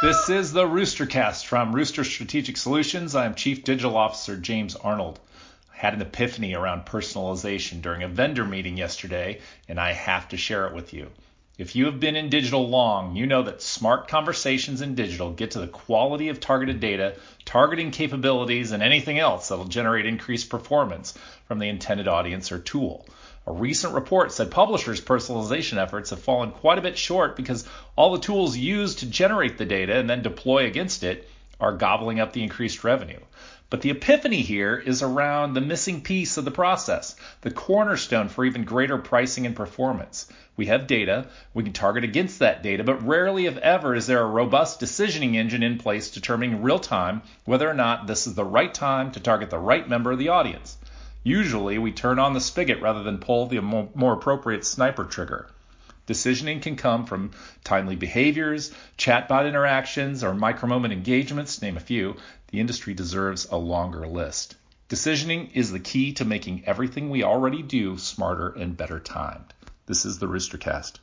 This is the Roostercast from Rooster Strategic Solutions. I'm Chief Digital Officer James Arnold. I had an epiphany around personalization during a vendor meeting yesterday, and I have to share it with you. If you have been in digital long, you know that smart conversations in digital get to the quality of targeted data, targeting capabilities, and anything else that'll generate increased performance from the intended audience or tool. A recent report said publishers' personalization efforts have fallen quite a bit short because all the tools used to generate the data and then deploy against it are gobbling up the increased revenue. But the epiphany here is around the missing piece of the process, the cornerstone for even greater pricing and performance. We have data, we can target against that data, but rarely, if ever, is there a robust decisioning engine in place determining real time whether or not this is the right time to target the right member of the audience. Usually, we turn on the spigot rather than pull the more, appropriate sniper trigger. Decisioning can come from timely behaviors, chatbot interactions, or micro-moment engagements, to name a few. The industry deserves a longer list. Decisioning is the key to making everything we already do smarter and better timed. This is the Roostercast.